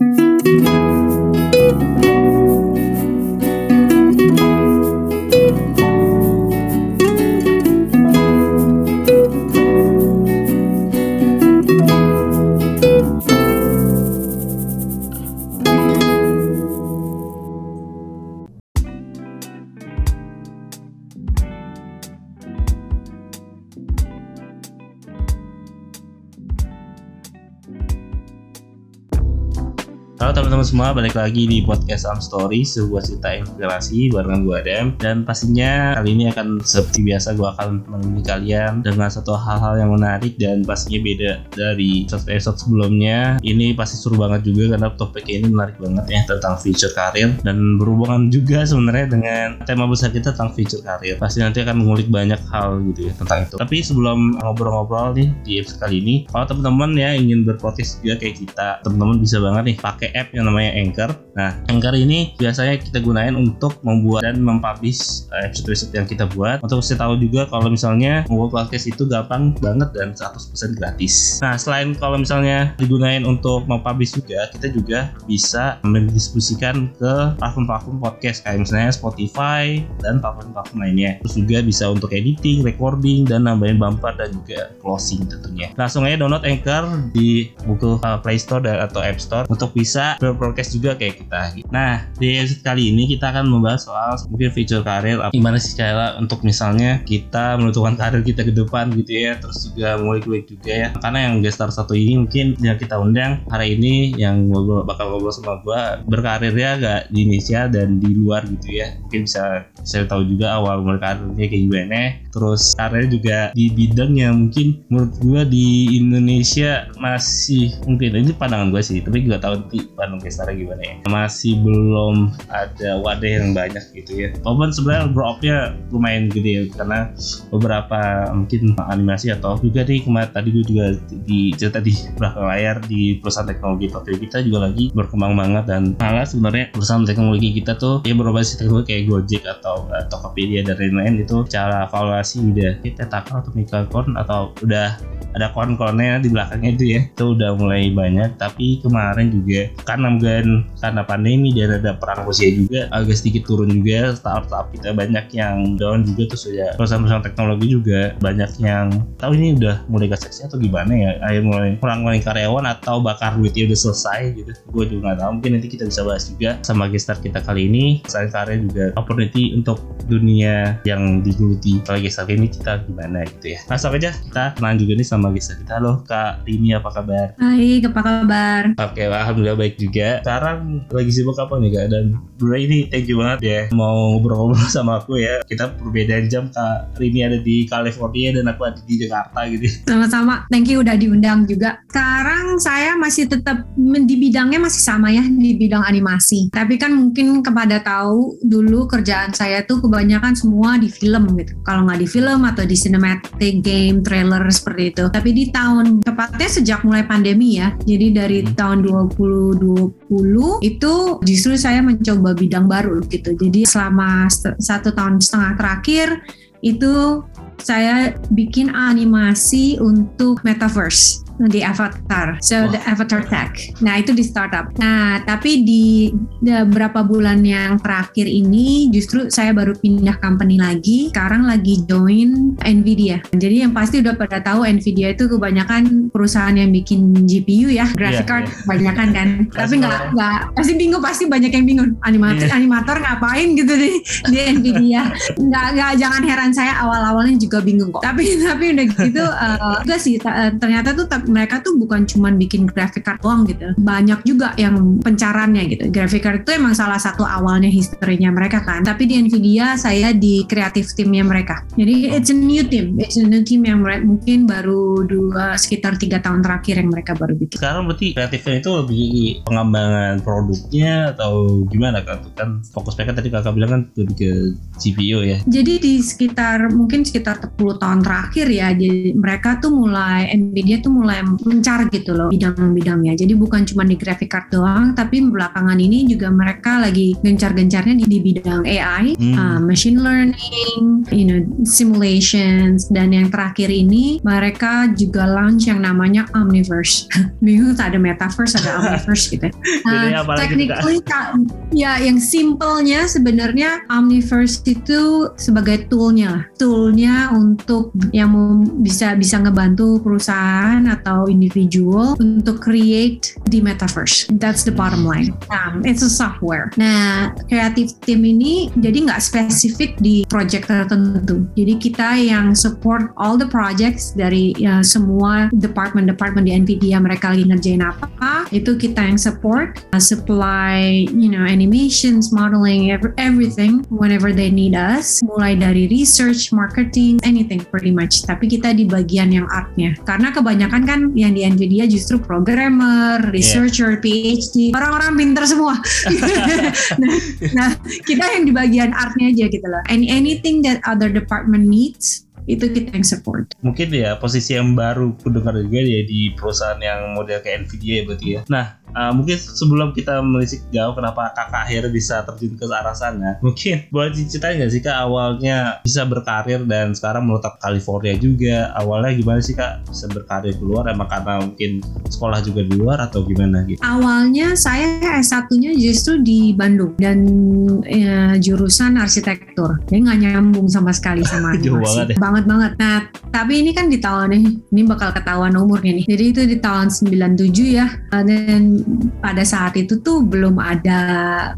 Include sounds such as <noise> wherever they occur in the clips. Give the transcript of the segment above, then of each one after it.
Mm-hmm. Balik lagi di podcast Am Story, sebuah cerita inspirasi barengan gue Adam. Dan pastinya kali ini akan seperti biasa gue akan menemani kalian dengan satu hal-hal yang menarik dan pastinya beda dari episode sebelumnya. Ini pasti seru banget juga karena topik ini menarik banget ya tentang future karir Dan berhubungan juga sebenarnya dengan tema besar kita tentang future karir Pasti nanti akan mengulik banyak hal gitu ya tentang itu. Tapi sebelum ngobrol-ngobrol nih di episode kali ini Kalau teman-teman ya ingin berpotis juga kayak kita Teman-teman bisa banget nih pakai app yang namanya. Nah, Anchor ini biasanya kita gunain untuk membuat dan mempublish eh, episode-episode yang kita buat. Untuk saya tahu juga kalau misalnya membuat podcast itu gampang banget dan 100% gratis. Nah, selain kalau misalnya digunain untuk mempublish juga, kita juga bisa mendistribusikan ke platform-platform podcast kayak misalnya Spotify dan platform-platform lainnya. Terus juga bisa untuk editing, recording, dan nambahin bumper dan juga closing tentunya. Langsung aja download Anchor di Google uh, Play Store dan atau App Store untuk bisa berprokes juga kayak kita. Nah, di episode kali ini kita akan membahas soal mungkin future karir, gimana sih cara untuk misalnya kita menentukan karir kita ke depan gitu ya, terus juga ngulik-ngulik juga ya. Karena yang gestar satu ini mungkin yang kita undang hari ini yang ngobrol, bakal ngobrol sama gua berkarirnya gak di Indonesia dan di luar gitu ya. Mungkin bisa saya tahu juga awal mulai karirnya kayak gimana. Terus karirnya juga di bidang yang mungkin menurut gua di Indonesia masih mungkin ini pandangan gue sih, tapi gak tahu nanti Bandung Kestara gimana ya. Masih belum ada wadah yang banyak gitu ya. Walaupun sebenarnya grow up-nya lumayan gede ya karena beberapa mungkin animasi atau juga nih kemarin tadi gue juga di cerita di belakang layar di perusahaan teknologi Tokyo kita juga lagi berkembang banget dan malah sebenarnya perusahaan teknologi kita tuh ya berbasis teknologi kayak Gojek atau uh, Tokopedia dan lain-lain itu cara evaluasi udah. Kita takal atau atau udah ada kon-konnya di belakangnya itu ya. Itu udah mulai banyak. Tapi kemarin juga karena mungkin karena pandemi dan ada perang Rusia juga agak sedikit turun juga. Startup kita banyak yang down juga. Terus ya perusahaan-perusahaan teknologi juga banyak yang tahu ini udah mulai gak seksi atau gimana ya. Ayo mulai kurang kurang karyawan atau bakar duitnya udah selesai gitu. Gue juga nggak tahu. Mungkin nanti kita bisa bahas juga sama gestar kita kali ini. Selain karya juga opportunity untuk dunia yang digeluti. Gestar ini kita gimana gitu ya langsung aja kita kenal juga nih sama gestar kita halo kak Rini apa kabar Hai, apa kabar? Oke, alhamdulillah baik juga. Sekarang lagi sibuk apa nih kak? Dan bro ini thank you banget ya mau ngobrol-ngobrol <laughs> sama aku ya. Kita perbedaan jam kak Rini ada di California dan aku ada di Jakarta gitu. Sama-sama, thank you udah diundang juga. Sekarang saya masih tetap di bidangnya masih sama ya di bidang animasi. Tapi kan mungkin kepada tahu dulu kerjaan saya tuh kebanyakan semua di film gitu. Kalau nggak di film atau di cinematic game, trailer seperti itu. Tapi di tahun tepatnya sejak mulai pandemi ya. Jadi dari Hmm. tahun 2020 itu justru saya mencoba bidang baru gitu. Jadi selama satu tahun setengah terakhir itu saya bikin animasi untuk metaverse di Avatar, so Wah. the Avatar Tech. Nah itu di startup. Nah tapi di beberapa bulan yang terakhir ini justru saya baru pindah company lagi. Sekarang lagi join Nvidia. Jadi yang pasti udah pada tahu Nvidia itu kebanyakan perusahaan yang bikin GPU ya, graphic Iya, card iya. kebanyakan kan. <laughs> tapi nggak nggak pasti bingung pasti banyak yang bingung animator Iya. animator ngapain gitu di di Nvidia. Nggak nggak jangan heran saya awal-awalnya juga bingung kok. Tapi tapi udah gitu <laughs> eh, enggak sih eh, ternyata tuh mereka tuh bukan cuman bikin graphic card doang gitu. Banyak juga yang pencarannya gitu. Graphic card itu emang salah satu awalnya historinya mereka kan. Tapi di Nvidia saya di kreatif timnya mereka. Jadi it's a new team, it's a new team yang mungkin baru dua sekitar tiga tahun terakhir yang mereka baru bikin. Sekarang berarti kreatifnya itu lebih pengembangan produknya atau gimana? Tuh Kan fokus mereka tadi kakak bilang kan lebih ke GPU ya. Jadi di sekitar mungkin sekitar 10 tahun terakhir ya, jadi mereka tuh mulai Nvidia tuh mulai mulai mencar gitu loh bidang-bidangnya. Jadi bukan cuma di graphic card doang, tapi belakangan ini juga mereka lagi gencar-gencarnya di, di bidang AI, Hmm. uh, machine learning, you know, simulations, dan yang terakhir ini mereka juga launch yang namanya Omniverse. <laughs> Bingung tak ada metaverse, ada Omniverse gitu. <laughs> Kak? technically Kak, ya yang simpelnya sebenarnya Omniverse itu sebagai toolnya toolnya untuk yang mau bisa bisa ngebantu perusahaan atau individual untuk create di metaverse. That's the bottom line. Nah, it's a software. Nah creative team ini jadi nggak spesifik di project tertentu. Jadi kita yang support all the projects dari ya, semua department-department di NVIDIA mereka lagi ngerjain apa itu kita yang support uh, supply you know animations modeling ev- everything whenever they need us. Mulai dari research marketing anything pretty much. Tapi kita di bagian yang artnya. Karena kebanyakan kan yang di Nvidia justru programmer researcher PhD orang-orang pinter semua. <laughs> Nah, nah kita yang di bagian artnya aja gitu loh. And anything that other department needs itu kita yang support. Mungkin ya posisi yang baru ku dengar juga ya di perusahaan yang model kayak Nvidia ya berarti ya. Nah, uh, mungkin sebelum kita melisik jauh kenapa kakak akhirnya bisa terjun ke arah sana, mungkin boleh diceritain nggak sih kak awalnya bisa berkarir dan sekarang menetap California juga. Awalnya gimana sih kak bisa berkarir keluar? Emang karena mungkin sekolah juga di luar atau gimana gitu? Awalnya saya S1-nya justru di Bandung dan ya, jurusan arsitektur. Jadi nggak nyambung sama sekali sama <laughs> Jauh banget ya. banget banget. Nah, tapi ini kan di tahun ini, ini bakal ketahuan umurnya nih. Jadi itu di tahun 97 ya. Dan pada saat itu tuh belum ada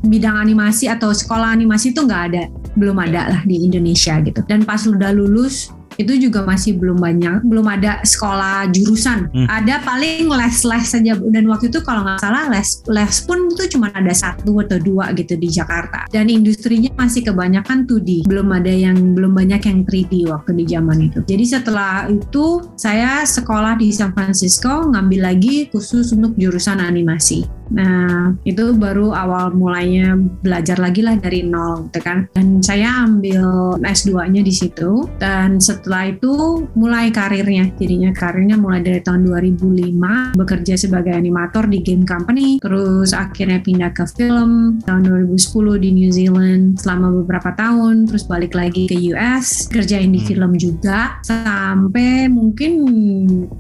bidang animasi atau sekolah animasi tuh nggak ada. Belum ada lah di Indonesia gitu. Dan pas udah lulus itu juga masih belum banyak, belum ada sekolah jurusan. Hmm. Ada paling les-les saja dan waktu itu kalau nggak salah les les pun itu cuma ada satu atau dua gitu di Jakarta. Dan industrinya masih kebanyakan 2D, belum ada yang belum banyak yang 3D waktu di zaman itu. Jadi setelah itu saya sekolah di San Francisco ngambil lagi khusus untuk jurusan animasi. Nah, itu baru awal mulainya belajar lagi lah dari nol gitu kan. Dan saya ambil S2-nya di situ dan setelah itu mulai karirnya. Jadinya karirnya mulai dari tahun 2005 bekerja sebagai animator di game company, terus akhirnya pindah ke film tahun 2010 di New Zealand selama beberapa tahun, terus balik lagi ke US, kerjain di Hmm. film juga sampai mungkin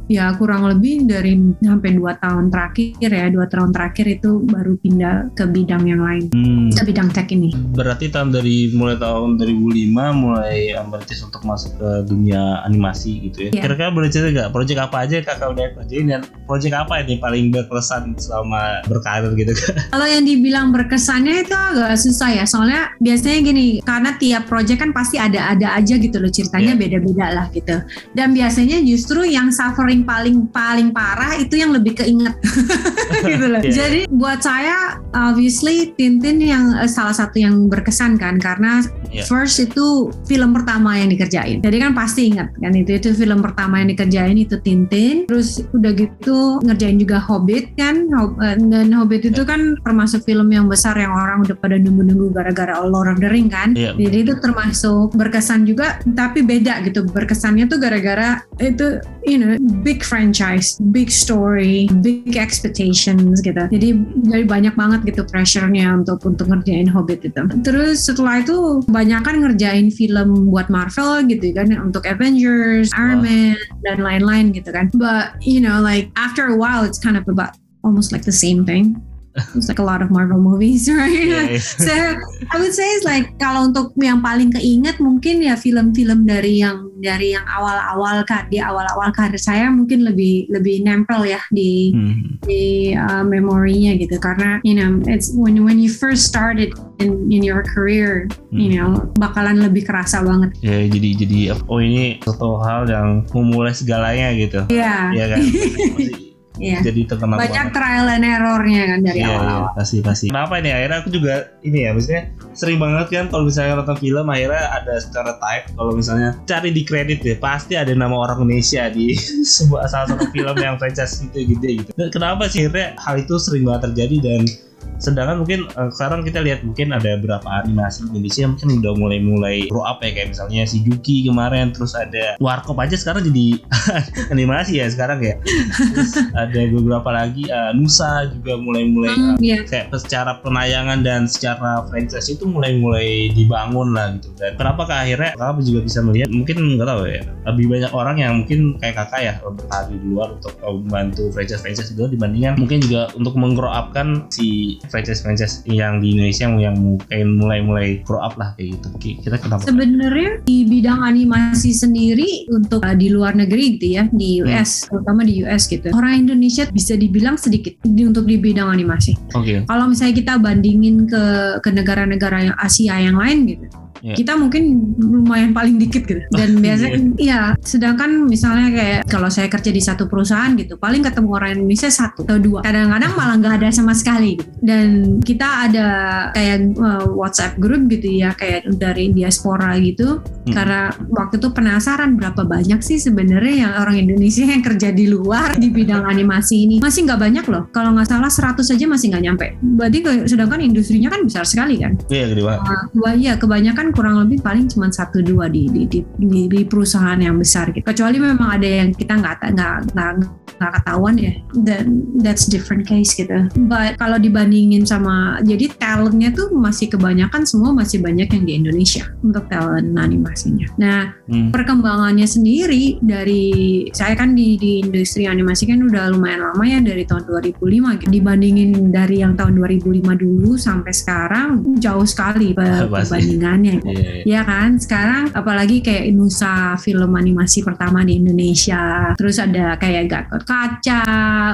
ya kurang lebih dari sampai dua tahun terakhir ya, dua tahun terakhir itu baru pindah ke bidang yang lain, Hmm. ke bidang tech ini. Berarti tahun dari mulai tahun 2005 mulai merintis untuk masuk ke dunia animasi gitu ya. Iya. Kira-kira boleh cerita nggak project apa aja yang kakak udah kerjain dan project apa ini paling berkesan selama berkarir gitu <laughs> Kalau yang dibilang berkesannya itu agak susah ya, soalnya biasanya gini, karena tiap project kan pasti ada-ada aja gitu loh ceritanya Iya. beda-beda lah gitu. Dan biasanya justru yang suffering paling paling parah itu yang lebih keinget <laughs> gitu loh. Iya. Jadi buat saya obviously Tintin yang eh, salah satu yang berkesan kan karena Iya. first itu film pertama yang dikerjain. Jadi kan pasti ingat kan itu itu film pertama yang dikerjain itu Tintin. Terus udah gitu ngerjain juga Hobbit kan. Eh, Dan Hobbit itu kan termasuk film yang besar yang orang udah pada nunggu-nunggu gara-gara Lord of the Ring kan. Iya. Jadi itu termasuk berkesan juga tapi beda gitu. Berkesannya tuh gara-gara itu you know big franchise, big story, big expectations gitu. Jadi dari banyak banget gitu pressure-nya untuk untuk ngerjain Hobbit itu. Terus setelah itu banyak kan ngerjain film buat Marvel gitu kan untuk Avengers, Iron. Man dan lain-lain gitu kan. But you know like after a while it's kind of about almost like the same thing. It's like a lot of Marvel movies, <laughs> right? Iya, iya. <laughs> so I would say is like kalau untuk yang paling keinget mungkin ya film-film dari yang dari yang awal-awal kan di awal-awal karir saya mungkin lebih lebih nempel ya di Hmm. di uh, memorinya gitu karena you know it's when when you first started in in your career you know bakalan lebih kerasa banget Ya jadi jadi oh ini satu hal yang memulai segalanya gitu. Iya Iya kan? <laughs> Iya Jadi terkenal banyak banget. trial and errornya kan dari Iya, iya, awal-awal pasti pasti. Kenapa ini akhirnya aku juga ini ya, maksudnya sering banget kan kalau misalnya nonton film akhirnya ada stereotype kalau misalnya cari di kredit deh pasti ada nama orang Indonesia di <laughs> sebuah salah satu film yang franchise gitu gede gitu. Dan kenapa sih akhirnya hal itu sering banget terjadi dan sedangkan mungkin uh, sekarang kita lihat mungkin ada beberapa animasi Indonesia yang mungkin udah mulai-mulai grow up ya. Kayak misalnya si Juki kemarin terus ada Warkop aja sekarang jadi <laughs> animasi ya sekarang ya. Terus ada beberapa lagi uh, Nusa juga mulai-mulai Hmm, uh, iya. kayak secara penayangan dan secara franchise itu mulai-mulai dibangun lah gitu dan kenapa ke akhirnya kakak juga bisa melihat mungkin nggak tahu ya lebih banyak orang yang mungkin kayak kakak ya berkarir di luar untuk membantu franchise-franchise itu dibandingkan mungkin juga untuk menggrow up kan si franchise-franchise yang di Indonesia yang, yang mungkin mulai-mulai grow up lah kayak gitu Ki- kita kenapa Sebenarnya di bidang animasi sendiri untuk uh, di luar negeri gitu ya, di Hmm. US, terutama di US gitu. Orang Indonesia bisa dibilang sedikit di, untuk di bidang animasi. oke Kalau misalnya kita bandingin ke ke negara-negara yang Asia yang lain gitu. Iya. Kita mungkin lumayan paling dikit gitu. Dan <laughs> biasanya iya, sedangkan misalnya kayak kalau saya kerja di satu perusahaan gitu, paling ketemu orang Indonesia satu atau dua. Kadang-kadang malah nggak ada sama sekali gitu. Dan kita ada kayak uh, WhatsApp group gitu ya, kayak dari diaspora gitu. Hmm. Karena waktu itu penasaran berapa banyak sih sebenarnya yang orang Indonesia yang kerja di luar di bidang <laughs> animasi ini. Masih nggak banyak loh. Kalau nggak salah 100 aja masih nggak nyampe. Berarti sedangkan industrinya kan besar sekali kan. iya gede banget Uh, iya kebanyakan kurang lebih paling cuma satu dua di di, di, di, perusahaan yang besar gitu. Kecuali memang ada yang kita nggak nggak nggak ketahuan ya. Dan that's different case gitu. But kalau dibandingin sama jadi talentnya tuh masih kebanyakan semua masih banyak yang di Indonesia untuk talent animasinya. Nah Hmm. perkembangannya sendiri dari saya kan di, di industri animasi kan udah lumayan lama ya dari tahun 2005 gitu. dibandingin dari yang tahun 2005 dulu sampai sekarang jauh sekali <laughs> perbandingannya Iya, iya. Ya kan, sekarang apalagi kayak Nusa film animasi pertama di Indonesia, terus ada kayak Gatot Kaca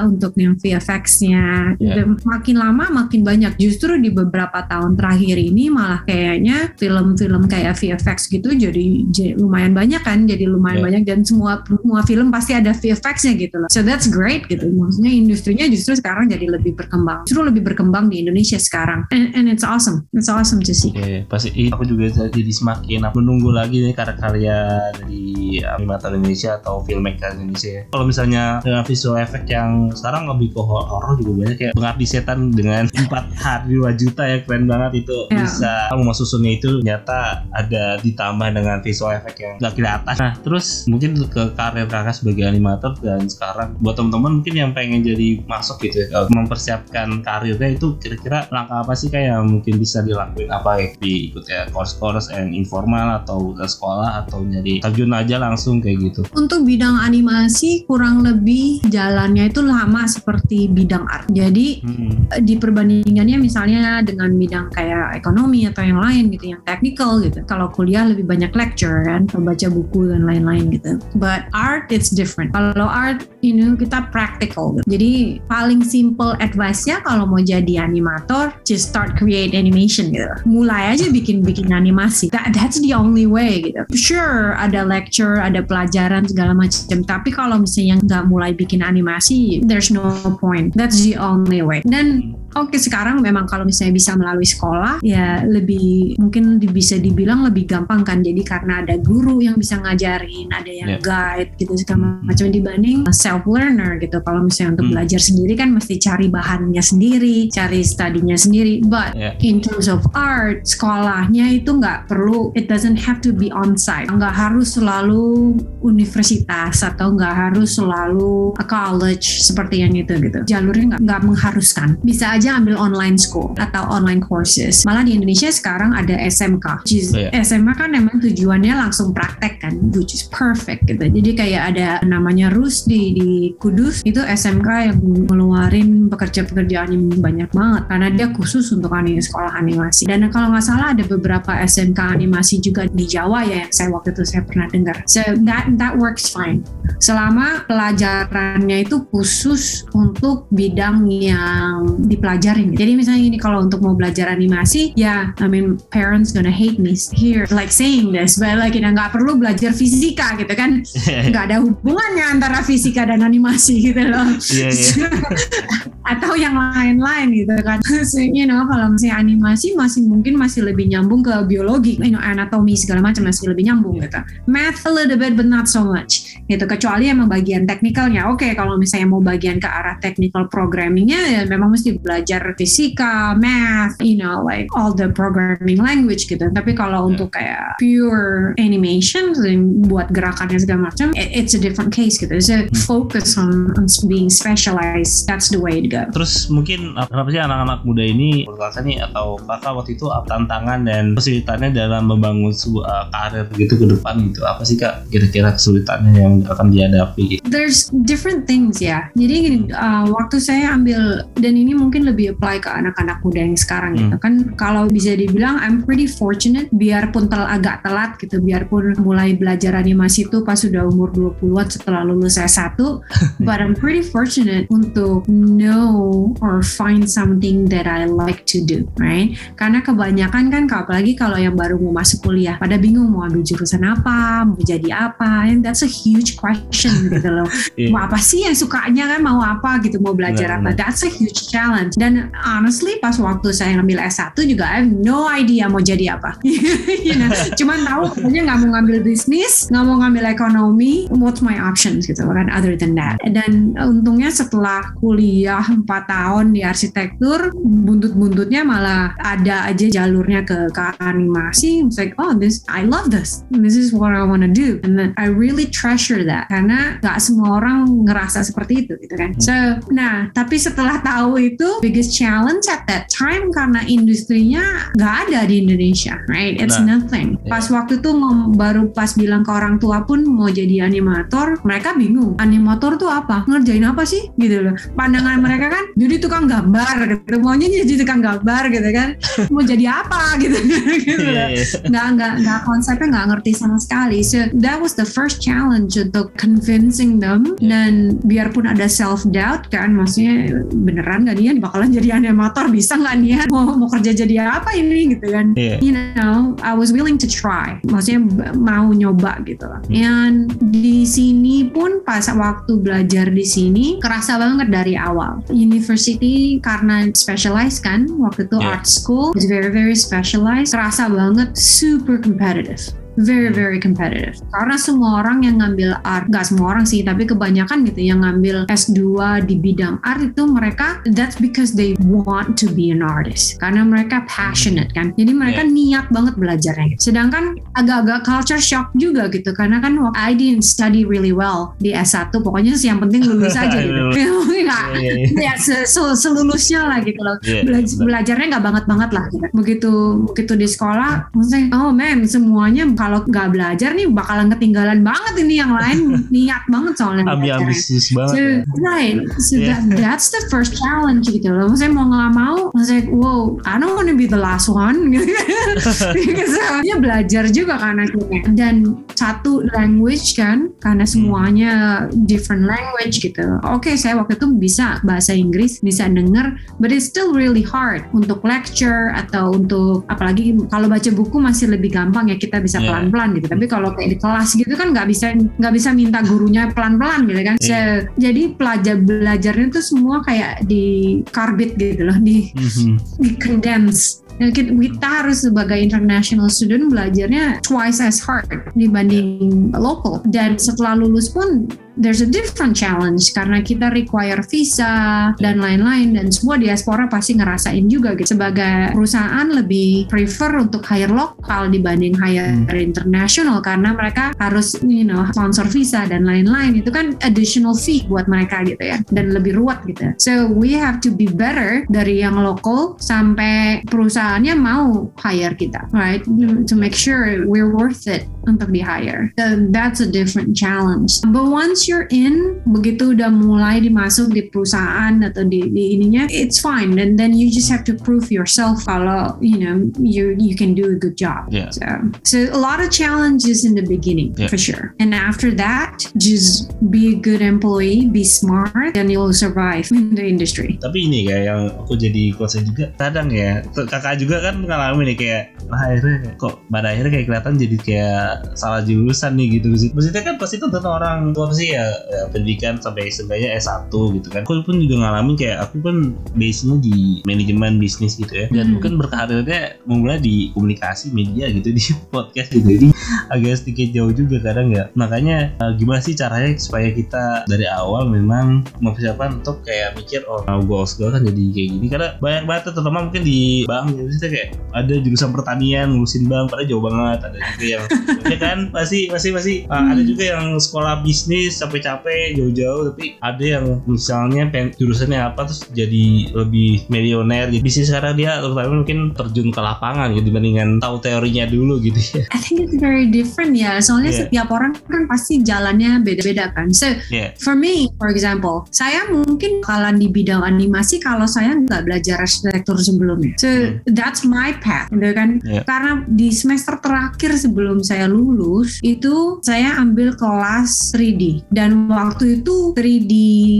untuk yang VFX-nya. Iya. Dan Makin lama makin banyak. Justru di beberapa tahun terakhir ini malah kayaknya film-film kayak VFX gitu jadi, j- lumayan banyak kan, jadi lumayan Iya. banyak dan semua semua film pasti ada VFX-nya gitu loh. So that's great gitu. Maksudnya industrinya justru sekarang jadi lebih berkembang. Justru lebih berkembang di Indonesia sekarang. And, and it's awesome. It's awesome to see. Oke, pasti iya, aku juga jadi semakin menunggu lagi nih karya-karya dari animator Indonesia atau filmmaker Indonesia. ya. Kalau misalnya dengan visual effect yang sekarang lebih ke horror juga banyak kayak pengabdi setan dengan <laughs> 4 hari 2 juta ya keren banget itu Ya. bisa rumah susunnya itu ternyata ada ditambah dengan visual effect yang gak kelihatan. Nah terus mungkin ke karir kakak sebagai animator dan sekarang buat teman-teman mungkin yang pengen jadi masuk gitu ya mempersiapkan karirnya itu kira-kira langkah apa sih kayak yang mungkin bisa dilakuin apa ya diikut ya course-course yang informal atau ke sekolah atau nyari terjun aja langsung kayak gitu. Untuk bidang animasi kurang lebih jalannya itu lama seperti bidang art. Jadi Hmm. di perbandingannya misalnya dengan bidang kayak ekonomi atau yang lain gitu, yang technical gitu. Kalau kuliah lebih banyak lecture kan, atau baca buku dan lain-lain gitu. But art it's different. Kalau art, you know, kita practical. Gitu. Jadi paling simple advice-nya kalau mau jadi animator, just start create animation gitu. Mulai aja bikin-bikin animasi. That, that's the only way gitu. Sure, ada lecture, ada pelajaran segala macam. Tapi kalau misalnya nggak mulai bikin animasi, there's no point. That's the only way. Dan Oke sekarang memang kalau misalnya bisa melalui sekolah ya lebih mungkin bisa dibilang lebih gampang kan. Jadi karena ada guru yang bisa ngajarin ada yang Yeah. guide gitu segala macam. Dibanding self learner gitu. Kalau misalnya untuk Hmm. belajar sendiri kan mesti cari bahannya sendiri cari studinya sendiri. But Ya. in terms of art sekolahnya itu nggak perlu it doesn't have to be on site nggak harus selalu universitas atau nggak harus selalu a college seperti yang itu gitu. Jalurnya nggak mengharuskan. Bisa aja ambil online school atau online courses. Malah di Indonesia sekarang ada SMK is- Iya. SMA kan memang tujuannya langsung praktek kan which is perfect gitu. Jadi kayak ada namanya RUS di, di Kudus itu SMK yang ngeluarin pekerja-pekerjaan yang banyak banget. Karena dia khusus untuk anim sekolah animasi. Dan kalau nggak salah ada beberapa SMK animasi juga di Jawa ya yang saya waktu itu saya pernah dengar. So that that works fine. Selama pelajarannya itu khusus untuk bidang yang dipelajarin jadi misalnya ini kalau untuk mau belajar animasi ya I mean parents gonna hate me here like saying this but like kita nggak perlu belajar fisika gitu kan. <laughs> Nggak ada hubungannya antara fisika dan animasi gitu loh. Iya, iya. <laughs> atau yang lain-lain gitu kan. <laughs> so, you know, kalau misalnya animasi masih mungkin masih lebih nyambung ke biologi, you know, anatomi segala macam masih lebih nyambung gitu. Math a little bit but not so much gitu. Kecuali emang bagian teknikalnya. Oke, okay, kalau misalnya mau bagian ke arah technical programmingnya ya memang mesti belajar fisika, math, you know, like all the programming language gitu. Tapi kalau yeah. untuk kayak pure animation buat gerakannya segala macam, it's a different case gitu. It's a hmm. focus on, on being specialized. That's the way to go. Terus mungkin kenapa sih anak-anak muda ini kakak nih atau kakak waktu itu tantangan dan kesulitannya dalam membangun sebuah karir gitu ke depan gitu apa sih kak kira-kira kesulitannya yang akan dihadapi? There's different things ya. Jadi gini, uh, waktu saya ambil dan ini mungkin lebih apply ke anak-anak muda yang sekarang gitu. hmm. gitu kan kalau bisa dibilang I'm pretty fortunate biarpun tel agak telat gitu, biarpun mulai belajar animasi itu pas sudah umur 20-an setelah lulus S1, <laughs> but I'm pretty fortunate untuk know or find something that I like to do, right? Karena kebanyakan kan apalagi kalau yang baru mau masuk kuliah, pada bingung mau ambil jurusan apa, mau jadi apa, and that's a huge question <laughs> gitu loh. yeah. Mau apa sih yang sukanya kan mau apa gitu, mau belajar nah, apa? Nah. That's a huge challenge. Dan honestly pas waktu saya ngambil S1 juga I have no idea mau jadi apa. <laughs> you know, cuman tahu pokoknya nggak mau ngambil bisnis, nggak mau ngambil ekonomi, what's my options gitu kan other than that. Dan untungnya setelah kuliah 4 tahun di arsitektur, buntut-buntutnya malah ada aja jalurnya ke, ke animasi. It's like, oh this, I love this. This is what I wanna do. And then I really treasure that. Karena nggak semua orang ngerasa seperti itu gitu kan. Hmm. So, nah tapi setelah tahu itu, biggest challenge at that time karena industrinya nggak ada di Indonesia, right? It's nah, nothing. Yeah. Pas waktu itu baru pas bilang ke orang tua pun mau jadi animator, mereka bingung. Animator tuh apa? Ngerjain apa sih? Gitu loh. Pandangan mereka kan jadi tukang gambar, gitu. maunya jadi tukang gambar gitu kan. <laughs> Mau jadi apa gitu, <laughs> gitu yeah, yeah. Nggak nggak nggak konsepnya nggak ngerti sama sekali. So that was the first challenge untuk convincing them yeah. dan biarpun ada self doubt kan, maksudnya beneran gak dia bakalan jadi animator bisa nggak nih mau mau kerja jadi apa ini gitu kan yeah. you know I was willing to try maksudnya mau nyoba gitu lah hmm. and di sini pun pas waktu belajar di sini kerasa banget dari awal university karena specialized kan waktu itu yeah. art school is very very specialized kerasa banget super competitive very hmm. very competitive. Karena semua orang yang ngambil art nggak semua orang sih tapi kebanyakan gitu yang ngambil S2 di bidang art itu mereka that's because they want to be an artist. Karena mereka passionate kan? Jadi mereka yeah. niat banget belajarnya sedangkan agak-agak culture shock juga gitu. Karena kan I didn't study really well di S1 pokoknya sih yang penting lulus <laughs> aja gitu. <laughs> Nggak <laughs> ya selulusnya lah gitu loh. Yeah, belajarnya nggak banget banget lah gitu. begitu begitu di sekolah maksudnya oh man semuanya kalau nggak belajar nih bakalan ketinggalan banget ini yang lain. <laughs> Niat banget soalnya ambisius banget so, ya. right. So yeah. that, that's the first challenge gitu loh. Saya mau nggak mau saya wow I don't want to be the last one. <laughs> Gitu. Ya belajar juga kan akhirnya. Dan satu language kan karena hmm. semuanya different language gitu. Oke okay, saya waktu itu bisa bahasa Inggris bisa denger but it's still really hard untuk lecture atau untuk apalagi kalau baca buku masih lebih gampang ya kita bisa yeah pelan-pelan gitu. Tapi kalau kayak di kelas gitu kan nggak bisa nggak bisa minta gurunya pelan-pelan gitu kan. Yeah. jadi pelajar belajarnya tuh semua kayak di karbit gitu loh di mm-hmm. di condense kita, kita harus sebagai international student belajarnya twice as hard dibanding local. Dan setelah lulus pun there's a different challenge karena kita require visa dan lain-lain dan semua diaspora pasti ngerasain juga gitu. Sebagai perusahaan lebih prefer untuk hire lokal dibanding hire hmm. international karena mereka harus you know sponsor visa dan lain-lain itu kan additional fee buat mereka gitu ya dan lebih ruwet gitu. So we have to be better dari yang lokal sampai perusahaannya mau hire kita, right? To make sure we're worth it untuk di hire. So that's a different challenge. But once you're in begitu udah mulai dimasuk di perusahaan atau di, di ininya it's fine and then you just have to prove yourself kalau you know you you can do a good job yeah. so so a lot of challenges in the beginning yeah. for sure and after that just be a good employee be smart and you'll survive in the industry tapi ini kayak yang aku jadi kuasa juga kadang ya kakak juga kan mengalami nih kayak akhirnya kok pada akhirnya kayak kelihatan jadi kayak salah jurusan nih gitu. Maksudnya kan pasti tonton orang tua sih ya, ya pendidikan sampai seenggaknya S1 gitu kan. Aku pun juga ngalamin kayak aku kan base-nya di manajemen bisnis gitu ya. Dan Hmm. mungkin berkarirnya mulai di komunikasi media gitu <laughs> di podcast gitu. Jadi agak sedikit jauh juga kadang ya. Makanya eh, gimana sih caranya supaya kita dari awal memang mempersiapkan untuk kayak mikir oh mau goals gue kan jadi kayak gini. Karena banyak banget tuh, terutama mungkin di bank maksudnya kayak ada jurusan pertanian ngurusin bank padahal jauh banget. Ada juga yang <laughs> ya kan pasti pasti pasti uh, ada juga yang sekolah bisnis capek-capek jauh-jauh tapi ada yang misalnya pen, jurusannya apa terus jadi lebih milioner gitu bisnis sekarang dia terutama mungkin terjun ke lapangan gitu dibandingkan tahu teorinya dulu gitu ya I think it's very different ya. Soalnya Yeah. setiap orang kan pasti jalannya beda-beda kan. So ya for me, for example, saya mungkin kalau di bidang animasi kalau saya nggak belajar arsitektur sebelumnya. So Hmm. that's my path, gitu kan? Yeah. Karena di semester terakhir sebelum saya lulus itu saya ambil kelas 3D dan waktu itu 3D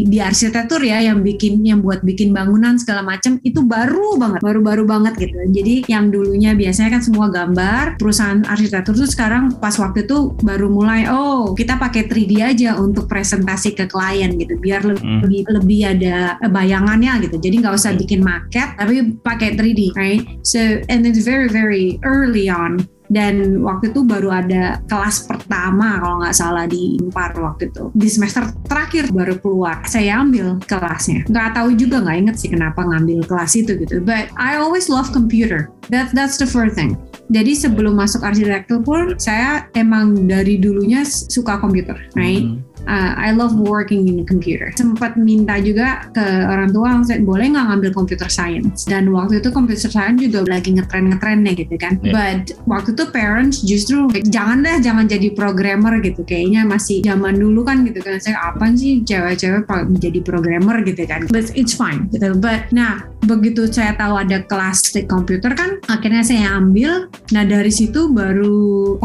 di arsitektur ya yang bikin yang buat bikin bangunan segala macam itu baru banget, baru-baru banget gitu. Jadi yang dulunya biasanya kan semua gambar, perusahaan arsitektur tuh sekarang pas waktu itu baru mulai oh kita pakai 3D aja untuk presentasi ke klien gitu biar le- Hmm. lebih lebih ada bayangannya gitu. Jadi nggak usah bikin maket tapi pakai 3D, right? So and it's very very early on dan waktu itu baru ada kelas pertama kalau nggak salah di Impar waktu itu. Di semester terakhir baru keluar. Saya ambil kelasnya. Nggak tahu juga nggak inget sih kenapa ngambil kelas itu gitu. But I always love computer. That that's the first thing. Jadi sebelum masuk arsitektur pun saya emang dari dulunya suka komputer right? Hmm. Uh, I love working in computer. Sempat minta juga ke orang tua, saya boleh nggak ngambil computer science? Dan waktu itu computer science juga lagi ngetren-ngetrennya gitu kan. Yeah. But waktu itu parents justru jangan dah, jangan jadi programmer gitu. Kayaknya masih zaman dulu kan gitu kan. Saya apa sih cewek-cewek menjadi programmer gitu kan. But it's fine gitu. But nah begitu saya tahu ada kelas di komputer kan, akhirnya saya ambil. Nah dari situ baru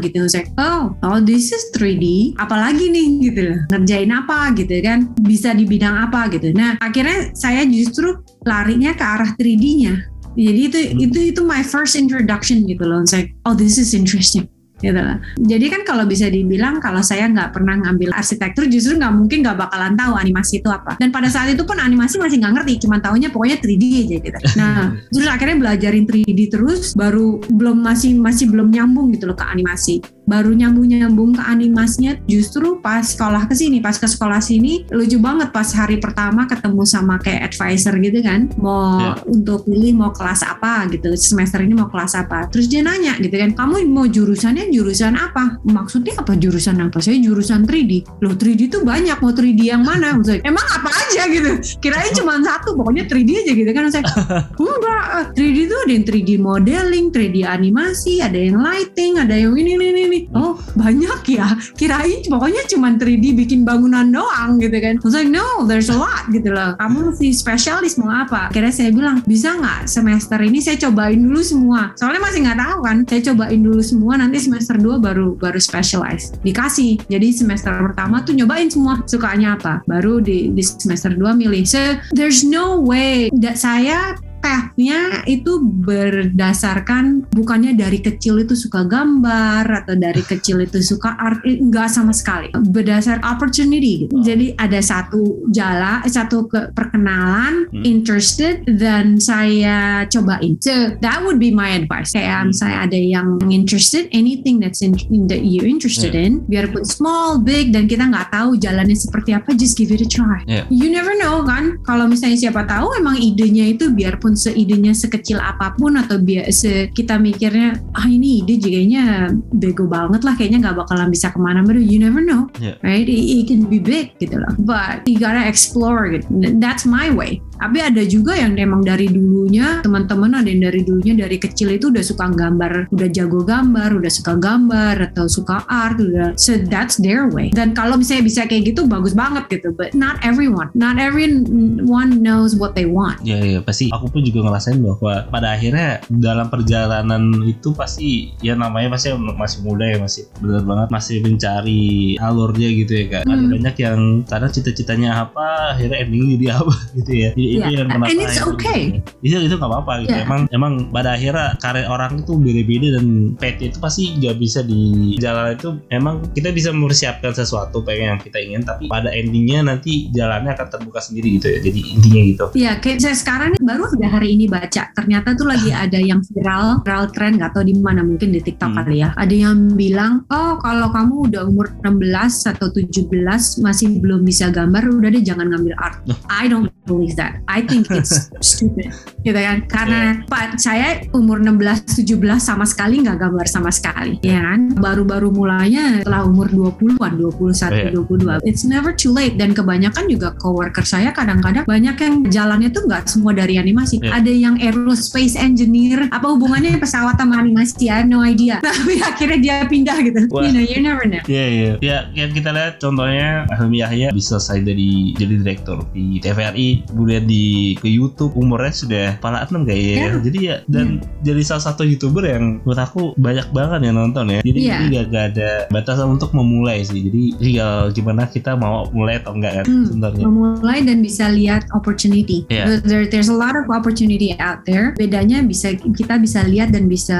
gitu. Saya oh, oh this is 3D. Apalagi nih gitu loh. Ngerjain apa gitu kan. Bisa di bidang apa gitu. Nah akhirnya saya justru larinya ke arah 3D-nya. Jadi itu Hmm. itu itu my first introduction gitu loh. Saya oh this is interesting gitu lah. Jadi kan kalau bisa dibilang kalau saya nggak pernah ngambil arsitektur justru nggak mungkin nggak bakalan tahu animasi itu apa. Dan pada saat itu pun animasi masih nggak ngerti, cuma taunya pokoknya 3D aja gitu. Nah, <laughs> terus akhirnya belajarin 3D terus, baru belum masih masih belum nyambung gitu loh ke animasi. Baru nyambung nyambung ke animasinya justru pas sekolah ke sini, pas ke sekolah sini lucu banget pas hari pertama ketemu sama kayak advisor gitu kan, mau Ya. untuk pilih mau kelas apa gitu semester ini mau kelas apa. Terus dia nanya gitu kan, kamu mau jurusannya jurusan apa? Maksudnya apa jurusan apa? Saya jurusan 3D. Loh 3D itu banyak, mau 3D yang mana? Maksudnya, Emang apa aja gitu? Kirain cuma satu, pokoknya 3D aja gitu kan. Saya, <laughs> enggak, eh, 3D itu ada yang 3D modeling, 3D animasi, ada yang lighting, ada yang ini, ini, ini. Oh banyak ya? Kirain pokoknya cuma 3D bikin bangunan doang gitu kan. Was like, no, there's a lot gitu loh. Kamu mesti spesialis mau apa? Akhirnya saya bilang, bisa nggak semester ini saya cobain dulu semua. Soalnya masih nggak tahu kan. Saya cobain dulu semua, nanti semester 2 baru baru specialize. Dikasih. Jadi semester pertama tuh nyobain semua sukanya apa. Baru di, di semester 2 milih. So, there's no way. Da, saya pathnya itu berdasarkan bukannya dari kecil itu suka gambar atau dari kecil itu suka art eh, enggak sama sekali berdasar opportunity gitu. Oh. jadi ada satu jala eh, satu ke perkenalan Hmm. interested dan saya cobain so that would be my advice kayak Hmm. misalnya ada yang interested anything that's in, that you interested in biarpun small big dan kita nggak tahu jalannya seperti apa just give it a try Yeah. you never know kan kalau misalnya siapa tahu emang idenya itu biarpun seidenya sekecil apa pun atau biar se kita mikirnya ah ini ide kayaknya bego banget lah kayaknya nggak bakalan bisa ke mana-mana you never know Yeah. right? It, it can be big gitu loh. But you gotta explore gitu. That's my way tapi ada juga yang emang dari dulunya teman-teman ada yang dari dulunya dari kecil itu udah suka gambar udah jago gambar udah suka gambar atau suka art udah so that's their way dan kalau misalnya bisa kayak gitu bagus banget gitu but not everyone not everyone knows what they want Ya, ya pasti. Aku pun juga ngerasain bahwa pada akhirnya dalam perjalanan itu pasti ya namanya pasti masih muda ya masih benar banget masih mencari alurnya gitu ya kak. Ada Hmm. banyak yang karena cita-citanya apa akhirnya endingnya jadi apa <laughs> gitu ya. Jadi itu Yeah. yang kenapa And it's itu- okay. itu itu nggak apa-apa gitu Yeah. emang emang pada akhirnya karir orang itu beda-beda dan PT itu pasti nggak bisa di jalan itu emang kita bisa mempersiapkan sesuatu pengen yang kita ingin tapi pada endingnya nanti jalannya akan terbuka sendiri gitu ya jadi intinya gitu Iya, kayak saya sekarang nih baru aja hari ini baca. Ternyata tuh lagi <laughs> ada yang viral, viral tren nggak tahu di mana mungkin di TikTok Hmm. kali ya. Ada yang bilang, oh kalau kamu udah umur 16 atau 17 masih belum bisa gambar, udah deh jangan ngambil art. I don't believe that. I think it's <laughs> stupid, gitu kan? Karena Pak saya umur 16 17 sama sekali nggak gambar sama sekali, ya kan? Baru-baru mulanya setelah umur 20-an, 21, Iya. 22. It's never too late dan kebanyakan juga coworker saya kadang-kadang banyak yang jalannya tuh nggak semua dari animasi. Iya. Ada yang aerospace engineer, apa hubungannya pesawat sama animasi? I have no idea. <laughs> Tapi akhirnya dia pindah gitu. Wah. You know, you never know. Iya iya. Ya yang kita lihat contohnya Helmi Yahya bisa selesai dari jadi direktur di TVRI, kemudian di ke YouTube umurnya sudah kepala enam kayaknya. ya. Ya. Jadi ya dan jadi salah satu youtuber yang menurut aku banyak banget yang nonton ya. Jadi Iya. ini gak, gak ada batasan untuk memulai sih. Jadi tinggal gimana kita mau mulai atau enggak kan Hmm. sebenarnya. memulai dan bisa lihat opportunity. Iya. There, there's a lot of opportunity out there. Bedanya bisa kita bisa lihat dan bisa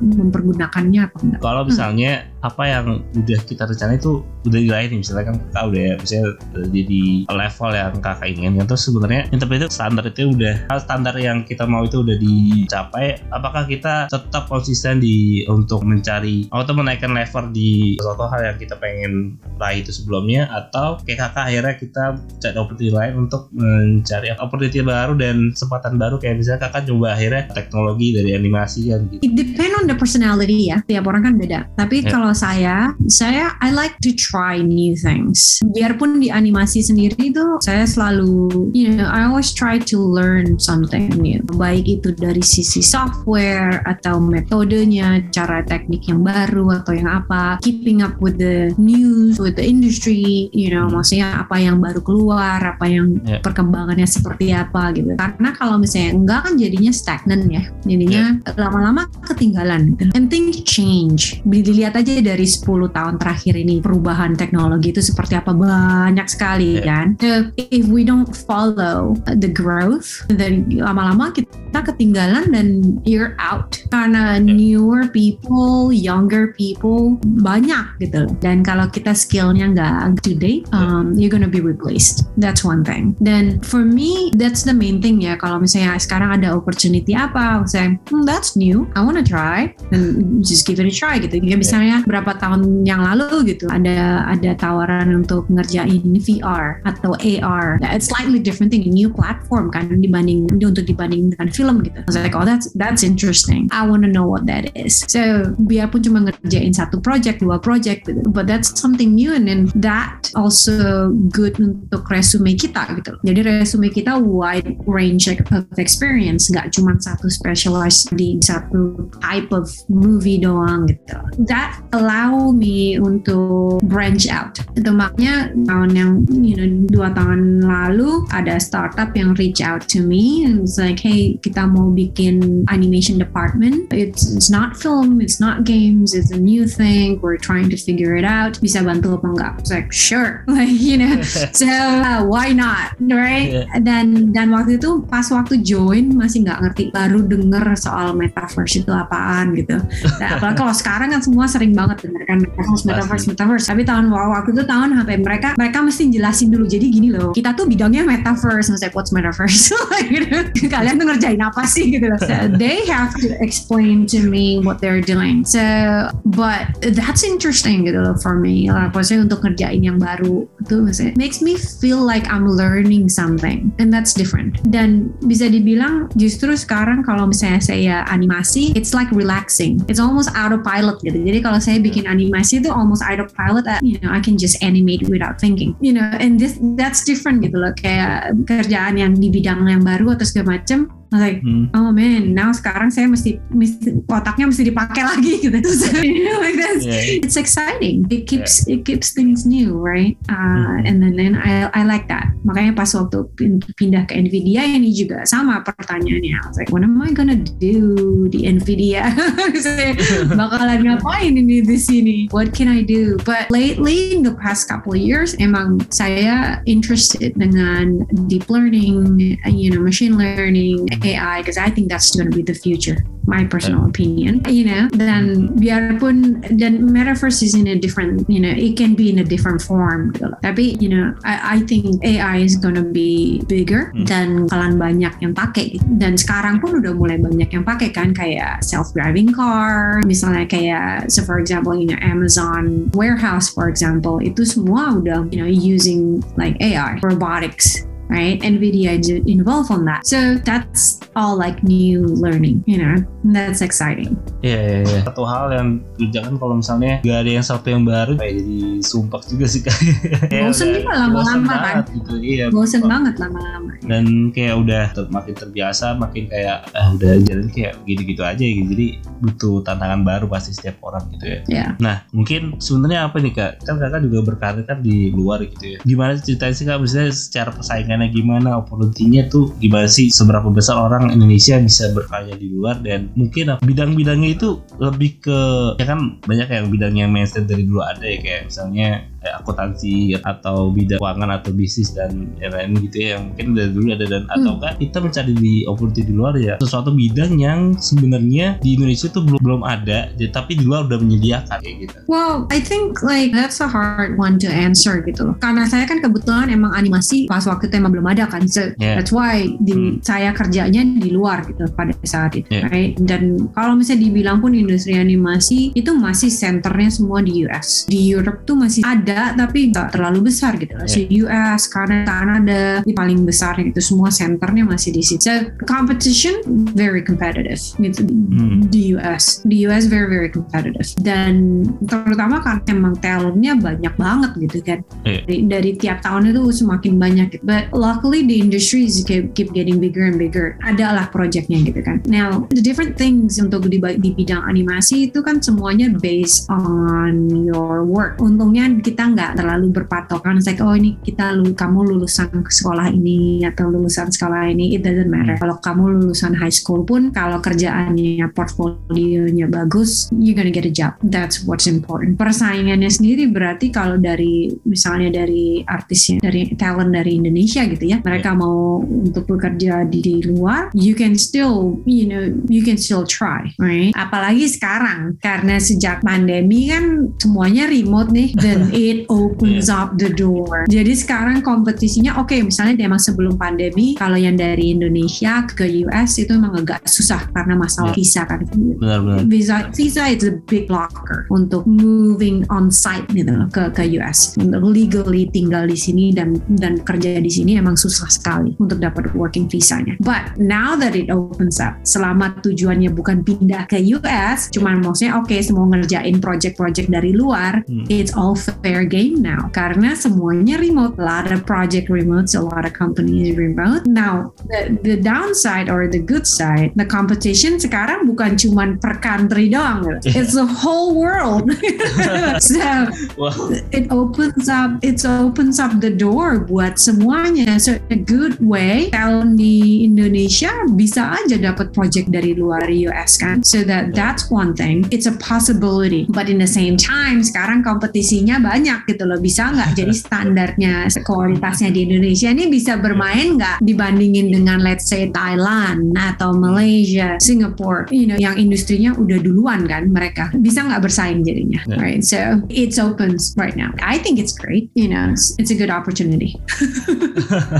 mempergunakannya apa enggak. Kalau misalnya apa yang udah kita rencana itu udah diraih nih misalnya kan kakak udah ya misalnya eh, jadi level yang kakak inginkan terus sebenarnya yang tapi itu standar itu udah standar yang kita mau itu udah dicapai apakah kita tetap konsisten di untuk mencari atau menaikkan level di suatu hal yang kita pengen raih itu sebelumnya atau kayak kakak akhirnya kita cari opportunity lain untuk mencari opportunity baru dan kesempatan baru kayak misalnya kakak coba akhirnya teknologi dari animasi kan gitu It depend on the personality ya. Tiap orang kan beda. Tapi Ya. kalau saya, saya I like to try new things. Biarpun di animasi sendiri itu saya selalu, you know, I always try to learn something new. Baik itu dari sisi software atau metodenya, cara teknik yang baru atau yang apa, keeping up with the news, with the industry, you know, Hmm. maksudnya apa yang baru keluar, apa yang Ya. perkembangannya seperti apa gitu. Karena kalau misalnya enggak kan jadinya stagnan ya. Jadinya lama-lama ketinggalan gitu. And things change. Dilihat aja dari 10 tahun terakhir ini perubahan teknologi itu seperti apa banyak sekali Ya. kan. So, if we don't follow the growth, then lama-lama ketinggalan dan you're out. Karena newer people, younger people banyak gitu. loh. Dan kalau kita skillnya nggak to date, um, you're gonna be replaced. That's one thing. Dan for me, that's the main thing ya. Kalau misalnya sekarang ada opportunity apa, saya, hmm, that's new, I wanna try, dan just give it a try gitu. Ya misalnya berapa tahun yang lalu gitu, ada ada tawaran untuk ngerjain VR atau AR. It's slightly different thing, a new platform kan dibanding untuk dibanding dengan film gitu. I like, oh that's that's interesting. I wanna know what that is. So biarpun cuma ngerjain satu project, dua project, gitu, but that's something new and then that also good untuk resume kita gitu. Jadi resume kita wide range of experience, nggak cuma satu specialized di satu type of movie doang gitu. That allow me untuk branch out. Itu makanya tahun yang you know dua tahun lalu ada startup yang reach out to me and it's like hey kita mau bikin animation department. It's it's not film, it's not games, it's a new thing. We're trying to figure it out. Bisa bantu apa enggak? It's like sure, <laughs> like you know. <laughs> So uh, why not, right? Dan dan waktu itu pas waktu join masih nggak ngerti, baru denger soal metaverse itu apaan gitu. Nah, <laughs> apalagi kalau sekarang kan semua sering banget denger kan metaverse, metaverse, metaverse. Tapi tahun waktu itu tahun sampai mereka mereka mesti jelasin dulu. Jadi gini loh, kita tuh bidangnya metaverse. Saya what's metaverse? Gitu. Kalian tuh ngerjain apa sih gitu. So they have to explain to me what they're doing. So but that's interesting gitu loh for me. Lah, maksudnya untuk ngerjain yang baru itu maksudnya makes me feel like I'm learning something and that's different. Dan bisa dibilang justru sekarang kalau misalnya saya animasi, it's like relaxing. It's almost autopilot gitu. Jadi kalau saya bikin animasi itu almost autopilot, uh, you know, I can just animate without thinking. You know, and this that's different gitu loh. Kayak kerjaan yang di bidang yang baru atau segala macam like, Hmm. oh man, now sekarang saya mesti, mesti otaknya mesti dipakai lagi <laughs> gitu. So, you know, like that's, Yeah. it's exciting. It keeps it keeps things new, right? Uh, Mhm. And then then I I like that. Makanya pas waktu pin- pindah ke Nvidia ini juga sama pertanyaannya. I was like, what am I gonna do di Nvidia? <laughs> Saya <laughs> bakalan ngapain ini di sini? What can I do? But lately in the past couple of years, emang saya interested dengan deep learning, you know, machine learning, AI, because I think that's going to be the future. My personal opinion, you know. Dan biarpun dan metaverse is in a different, you know, it can be in a different form. Tapi, you know, I, I think AI is going to be bigger Hmm. dan bakalan banyak yang pakai. Dan sekarang pun udah mulai banyak yang pakai kan, kayak self-driving car, misalnya kayak, so for example, you know, Amazon warehouse, for example, itu semua udah, you know, using like AI, robotics, right? NVIDIA is involved on that. So that's all like new learning, you know, and that's exciting. Iya, iya, iya. Satu hal yang jangan kalau misalnya gak ada yang satu yang baru kayak jadi sumpah juga sih kayak. kayak <laughs> Bosen juga lama-lama kan. Gitu. Iya. Bosen banget lama-lama. Dan kayak udah ter- makin terbiasa, makin kayak ah udah jalan kayak gitu-gitu aja gitu. Jadi butuh tantangan baru pasti setiap orang gitu ya. Ya. Nah, mungkin sebenarnya apa nih kak? Kan kakak juga berkarir kan di luar gitu ya. Gimana ceritain sih kak? Maksudnya secara persaingannya gimana? Opportunity-nya tuh gimana sih? Seberapa besar orang Indonesia bisa berkarya di luar? Dan mungkin bidang-bidangnya itu lebih ke ya kan banyak yang bidang yang mainstream dari dulu ada ya kayak misalnya kayak akuntansi atau bidang keuangan atau bisnis dan yang lain gitu ya yang mungkin dari dulu ada dan atau kan kita mencari di opportunity di luar ya sesuatu bidang yang sebenarnya di Indonesia tuh belum belum ada jadi- tapi di luar udah menyediakan kayak gitu Well, I think like that's a hard one to answer gitu loh. Karena saya kan kebetulan emang animasi pas waktu itu emang belum ada kan. So Yeah. that's why di Hmm. saya kerjanya di luar gitu pada saat itu, Yeah. right? Dan kalau misalnya dibilang pun industri animasi itu masih centernya semua di US. Di Europe tuh masih ada tapi nggak terlalu besar gitu loh. So US, Kanada, Kanada ini paling besar itu semua centernya masih di situ. So competition very competitive gitu Hmm. di US. Di US very very competitive dan terutama karena emang talentnya banyak banget gitu kan. Iya. Dari, dari tiap tahun itu semakin banyak. Gitu. But luckily the industries keep, keep getting bigger and bigger. Ada lah projectnya gitu kan. Now the different things untuk di, di bidang animasi itu kan semuanya based on your work. Untungnya kita nggak terlalu berpatokan. Like oh ini kita lu kamu lulusan sekolah ini atau lulusan sekolah ini it doesn't matter. Kalau kamu lulusan high school pun kalau kerjaannya portfolionya bagus, you're gonna get a job. That's what's important. Persaingannya sendiri berarti kalau dari misalnya dari artisnya dari talent dari Indonesia gitu ya, mereka mau untuk bekerja di, di luar, you can still you know you can still try, right? Apalagi sekarang karena sejak pandemi kan semuanya remote nih, then <laughs> it opens up the door. Jadi sekarang kompetisinya oke misalnya emang sebelum pandemi kalau yang dari Indonesia ke US itu emang agak susah karena masalah Yeah. visa kan. benar-benar Visa visa is a big blocker untuk moving on site gitu loh ke ke US. Untuk legally tinggal di sini dan dan kerja di sini emang susah sekali untuk dapat working visanya. But now that it opens up, selama tujuannya bukan pindah ke US, cuman maksudnya oke semua ngerjain project-project dari luar, Hmm. it's all fair game now. Karena semuanya remote. A lot of project remote, a lot of companies remote. Now the the downside or the good side, the competition sekarang bukan cuman per country doang, it's the whole world. <laughs> so wah it opens up it opens up the door buat semuanya. So a good way talent di Indonesia bisa aja dapat project dari luar US kan. So that that's one thing. It's a possibility. But in the same time sekarang kompetisinya banyak gitu loh. Bisa nggak jadi <laughs> standarnya kualitasnya di Indonesia ini bisa bermain nggak dibandingin dengan let's say Thailand atau Malaysia Singapore? You know yang industrinya udah duluan kan mereka. Bisa nggak bersaing jadinya? Yeah. right so it's open right now. I think it's great you know it's, it's a good opportunity. <laughs>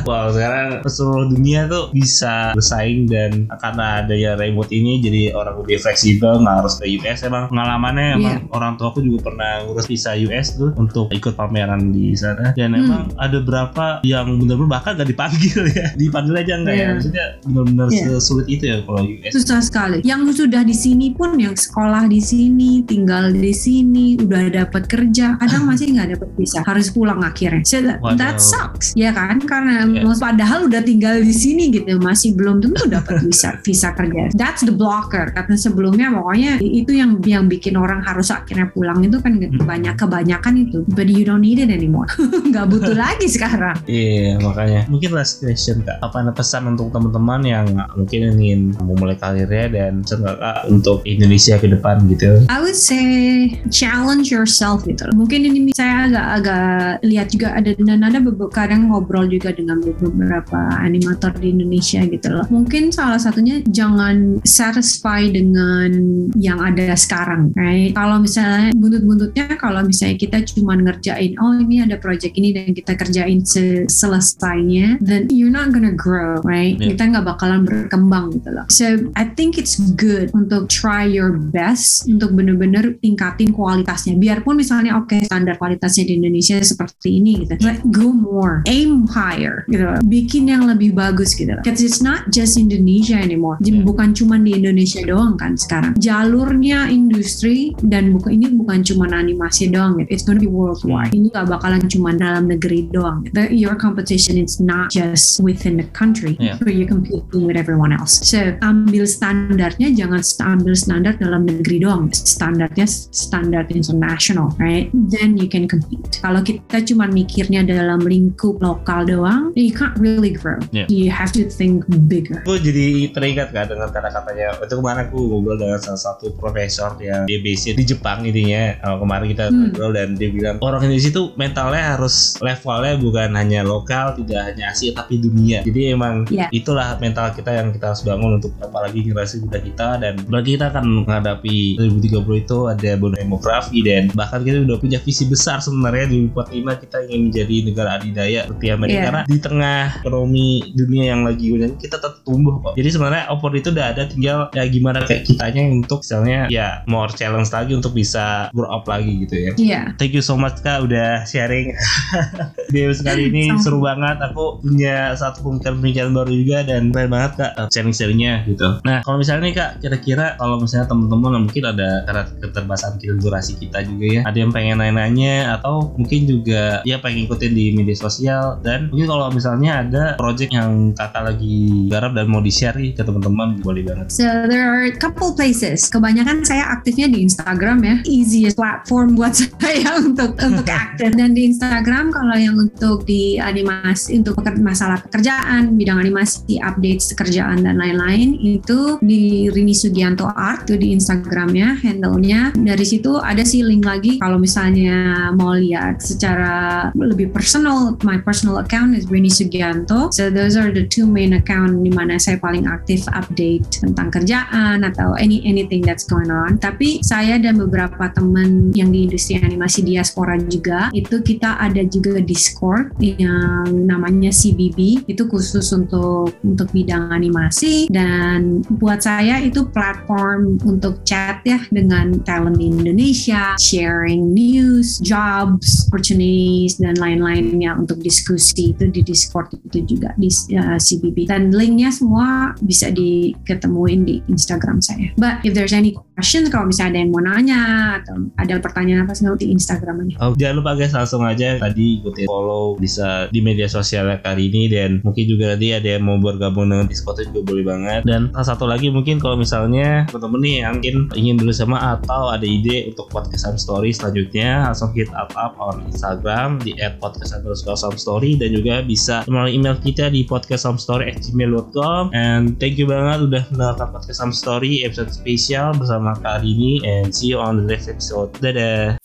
Wow, sekarang seluruh dunia tuh bisa bersaing dan karena ada ya remote ini jadi orang lebih fleksibel nggak harus ke US emang pengalamannya emang orang tua aku juga pernah ngurus visa US tuh untuk untuk ikut pameran di sana dan Hmm. emang ada berapa yang benar-benar bahkan gak dipanggil <laughs> ya dipanggil aja enggak ya Iya. maksudnya benar-benar Iya. sesulit itu ya kalau US susah sekali. Yang sudah di sini pun, yang sekolah di sini, tinggal di sini, udah dapat kerja, kadang <laughs> masih nggak dapat visa, harus pulang akhirnya. So that, Waduh. that sucks, ya kan? Karena mau- padahal udah tinggal di sini gitu, masih belum tentu dapat <laughs> visa visa kerja. That's the blocker. Karena sebelumnya pokoknya itu yang yang bikin orang harus akhirnya pulang itu kan Hmm. banyak kebanyakan itu. But you don't need it anymore. <laughs> Nggak butuh lagi sekarang. Iya makanya mungkin last question kak apa ada pesan untuk teman-teman yang mungkin ingin memulai karirnya dan pesan kakak untuk Indonesia ke depan gitu I would say challenge yourself gitu. Mungkin ini saya agak-agak lihat juga ada dan ada beberapa kadang ngobrol juga dengan beberapa animator di Indonesia gitu loh. Mungkin salah satunya jangan satisfy dengan yang ada sekarang, right? Kalau misalnya buntut-buntutnya kalau misalnya kita cuma ngerjain oh ini ada project ini dan kita kerjain se- selesainya, then you're not gonna grow, right? Yeah. Kita nggak bakalan berkembang gitu loh. So I think it's good untuk try your best untuk bener-bener tingkatin kualitasnya. Biarpun misalnya oke standar kualitasnya di Indonesia seperti ini gitu. But go more, aim higher gitu. loh. Bikin yang lebih bagus gitu. loh. Because it's not just Indonesia anymore. Yeah. Bukan cuma di Indonesia doang kan sekarang. Jalurnya industri dan bukan ini bukan cuma animasi doang gitu. It's gonna be worldwide. Ini gak bakalan cuma dalam negeri doang. The- your competition is not just within the country, Yeah. but you're competing with everyone else. So ambil standarnya jangan ambil standar dalam negeri doang. Standarnya standar international, right? Then you can compete. Kalau kita cuma mikirnya dalam lingkup lokal doang, you can't really grow. Yeah. You have to think bigger. Aku jadi teringat kan dengan kata-katanya itu kemarin aku ngobrol dengan salah satu profesor yang dia base di Jepang intinya kemarin kita Hmm. ngobrol dan dia bilang orang Indonesia itu mentalnya harus levelnya bukan hanya lokal tidak hanya Asia tapi dunia. Jadi emang Yeah. itulah mental kita yang kita harus bangun untuk apalagi generasi muda kita. Dan berarti kita akan menghadapi 2030 itu ada bonus demografi dan bahkan kita udah punya visi besar sebenarnya di 2045 kita ingin menjadi negara adidaya seperti Amerika. Yeah. karena di tengah ekonomi dunia yang lagi udah kita tetap tumbuh kok jadi sebenarnya opor itu udah ada tinggal ya gimana kayak kitanya untuk misalnya ya more challenge lagi untuk bisa grow up lagi gitu ya. Iya. Thank you so much kak udah sharing <laughs> Video sekali ini Sama. seru banget Aku punya satu pemikiran-pemikiran baru juga Dan keren banget kak sharing-sharingnya gitu Nah kalau misalnya nih kak Kira-kira kalau misalnya teman-teman mungkin ada Karena keterbatasan durasi kita juga ya Ada yang pengen nanya-nanya Atau mungkin juga ya pengen ikutin di media sosial Dan mungkin kalau misalnya ada project yang kakak lagi garap dan mau di-share ke teman-teman Boleh banget So there are a couple places. Kebanyakan saya aktifnya di Instagram ya. Easiest platform buat <laughs> saya untuk untuk aktif. Dan di Instagram kalau yang untuk di animasi untuk masalah pekerjaan, bidang animasi, updates kerjaan dan lain-lain itu di Rini Sugianto Art itu di Instagramnya, handle-nya. Dari situ ada sih link lagi kalau misalnya mau lihat secara lebih personal. My personal account is Rini Sugianto. So those are the two main account di mana saya paling aktif update tentang kerjaan atau any anything that's going on. Tapi saya dan beberapa teman yang di industri animasi diaspora juga. Itu kita ada juga Discord yang namanya CBB itu khusus untuk untuk bidang animasi. Dan buat saya itu platform untuk chat ya dengan talent di Indonesia, sharing news, jobs, opportunities dan lain-lainnya untuk diskusi itu di Discord itu juga di uh, CBB dan linknya semua bisa diketemuin di Instagram saya. But if there's any questions kalau misalnya ada yang mau nanya atau ada pertanyaan apa segala di Instagram aja. Oh, jangan lupa guys langsung aja tadi ikutin follow bisa di media sosialnya kali ini dan mungkin juga nanti ada yang mau bergabung dengan Discord juga boleh banget dan satu lagi mungkin kalau misalnya teman-teman nih yang mungkin ingin bersama atau ada ide untuk podcast Story selanjutnya langsung hit up up on Instagram di @podcast underscore Sam Story dan juga bisa melalui email kita di podcastsamstory@gmail.com and thank you banget udah mendengarkan podcast Story episode spesial bersama kali ini and see you on the next episode. Dadah